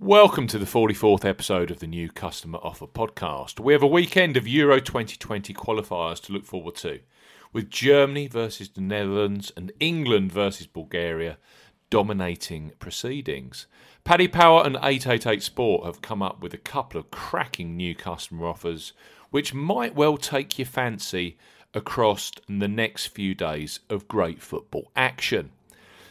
Welcome to the 44th episode of the New Customer Offer podcast. We have a weekend of Euro 2020 qualifiers to look forward to, with Germany versus the Netherlands and England versus Bulgaria dominating proceedings. Paddy Power and 888 Sport have come up with a couple of cracking new customer offers, which might well take your fancy across the next few days of great football action.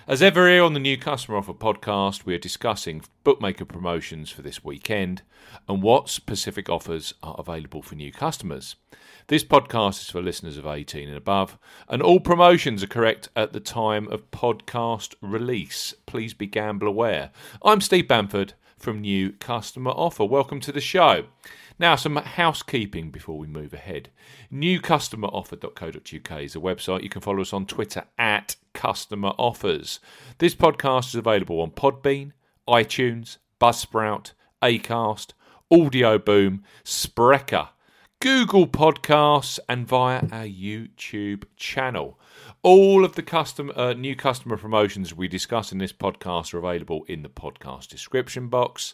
As ever, here on the New Customer Offer podcast, we are discussing bookmaker promotions for this weekend and what specific offers are available for new customers. This podcast is for listeners of 18 and above, and all promotions are correct at the time of podcast release. Please be gamble aware. I'm Steve Bamford from New Customer Offer. Welcome to the show. Now, some housekeeping before we move ahead. Newcustomeroffer.co.uk is a website. You can follow us on Twitter at Customer Offers. This podcast is available on Podbean, iTunes, Buzzsprout, Acast, Audio Boom, Spreaker, Google Podcasts, and via our YouTube channel. All of the custom, uh, new customer promotions we discuss in this podcast are available in the podcast description box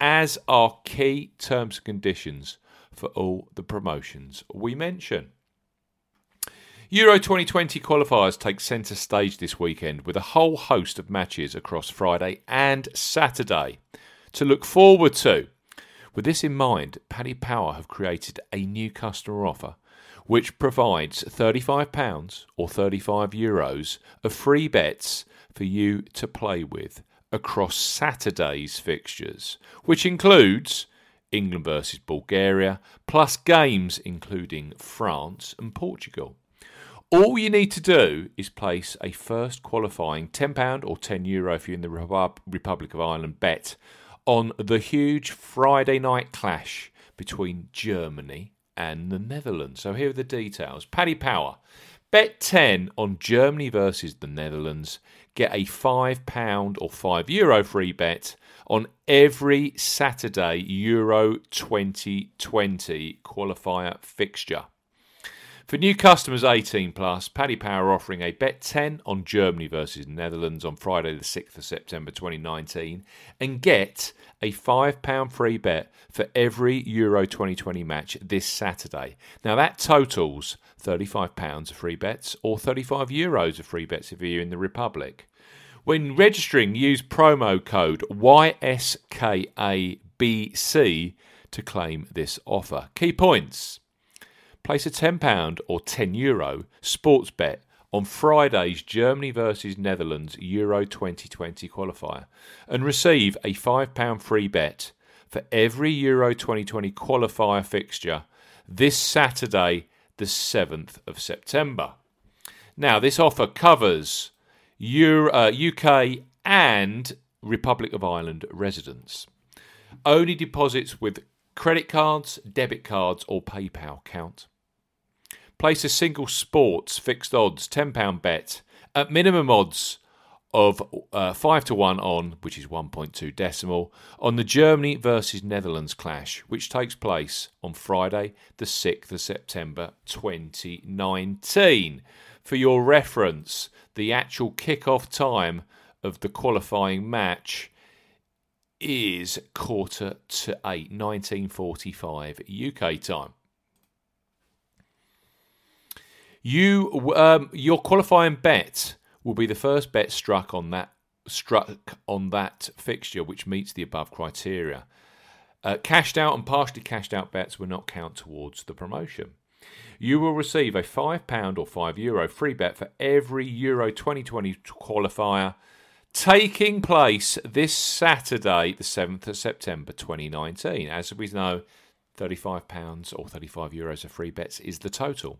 as are key terms and conditions for all the promotions we mention. Euro 2020 qualifiers take centre stage this weekend with a whole host of matches across Friday and Saturday to look forward to. With this in mind, Paddy Power have created a new customer offer which provides £35 or 35 euros of free bets for you to play with across Saturday's fixtures, which includes England versus Bulgaria, plus games including France and Portugal. All you need to do is place a first qualifying £10 or €10 Euro if you're in the Republic of Ireland bet on the huge Friday night clash between Germany and the Netherlands. So here are the details. Paddy Power. Bet 10 on Germany versus the Netherlands get a £5 or €5 Euro free bet on every Saturday Euro 2020 qualifier fixture. For new customers 18 plus, Paddy Power offering a bet 10 on Germany versus Netherlands on Friday the 6th of September 2019 and get a £5 free bet for every Euro 2020 match this Saturday. Now that totals £35 of free bets or 35 euros of free bets if you're in the Republic. When registering, use promo code YSKABC to claim this offer. Key points place a £10 or €10 Euro sports bet on Friday's Germany versus Netherlands Euro 2020 qualifier and receive a £5 free bet for every Euro 2020 qualifier fixture this Saturday, the 7th of September. Now, this offer covers Euro, uh, UK and Republic of Ireland residents. Only deposits with credit cards, debit cards, or PayPal count. Place a single sports fixed odds £10 bet at minimum odds of uh, 5 to 1 on, which is 1.2 decimal, on the Germany versus Netherlands clash, which takes place on Friday, the 6th of September 2019. For your reference, the actual kick-off time of the qualifying match is quarter to 8, 1945 UK time. You, um, your qualifying bet will be the first bet struck on that struck on that fixture which meets the above criteria. Uh, cashed out and partially cashed out bets will not count towards the promotion. You will receive a £5 or €5 Euro free bet for every Euro 2020 qualifier taking place this Saturday, the 7th of September 2019. As we know, £35 or 35 euros of free bets is the total.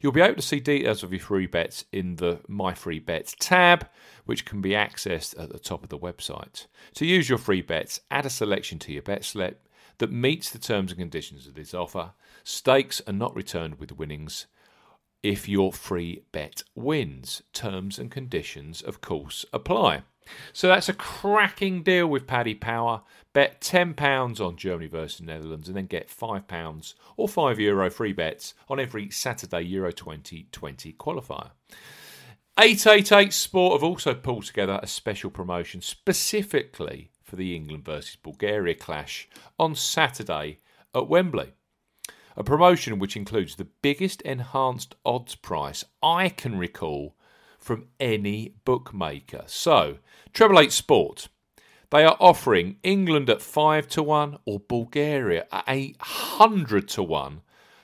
You'll be able to see details of your free bets in the My Free Bets tab, which can be accessed at the top of the website. To use your free bets, add a selection to your bet slip that meets the terms and conditions of this offer. Stakes are not returned with winnings if your free bet wins. Terms and conditions, of course, apply. So that's a cracking deal with Paddy Power. Bet £10 on Germany versus Netherlands and then get £5 or €5 Euro free bets on every Saturday Euro 2020 qualifier. 888 Sport have also pulled together a special promotion specifically for the England versus Bulgaria clash on Saturday at Wembley. A promotion which includes the biggest enhanced odds price I can recall from any bookmaker. So, Treble Eight Sport, they are offering England at 5 to 1 or Bulgaria at 800 to 1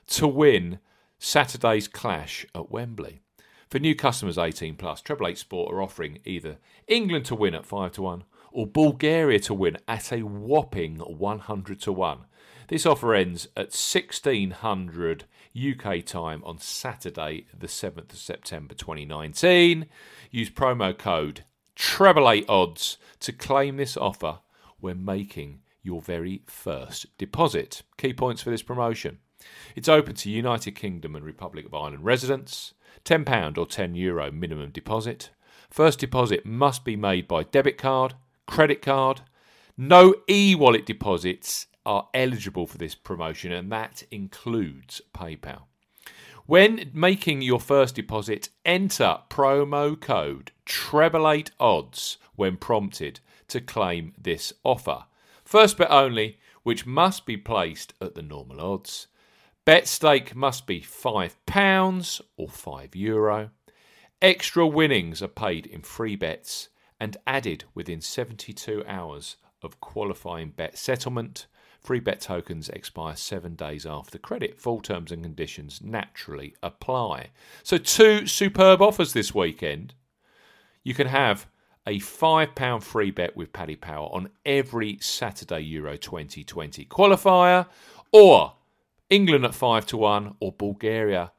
to win Saturday's clash at Wembley. For new customers 18 plus, Treble Eight Sport are offering either England to win at 5 to 1 or Bulgaria to win at a whopping 100 to 1. This offer ends at 1600 UK time on Saturday, the 7th of September 2019. Use promo code TREBLE8ODDS to claim this offer when making your very first deposit. Key points for this promotion. It's open to United Kingdom and Republic of Ireland residents. £10 or €10 Euro minimum deposit. First deposit must be made by debit card, credit card. No e wallet deposits are eligible for this promotion, and that includes PayPal. When making your first deposit, enter promo code treble odds when prompted to claim this offer. First bet only, which must be placed at the normal odds. Bet stake must be £5 or €5. Euro. Extra winnings are paid in free bets and added within 72 hours of qualifying bet settlement. Free bet tokens expire seven days after credit. Full terms and conditions naturally apply. So, two superb offers this weekend. You can have a £5 free bet with Paddy Power on every Saturday Euro 2020 qualifier, or England at 5 to 1, or Bulgaria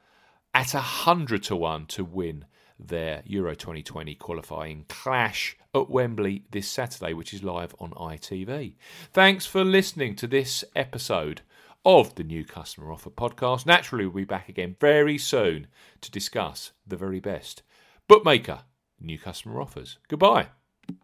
at 100 to 1 to win their Euro 2020 qualifying clash at Wembley this Saturday, which is live on ITV. Thanks for listening to this episode of the New Customer Offer podcast. Naturally, we'll be back again very soon to discuss the very best bookmaker new customer offers. Goodbye.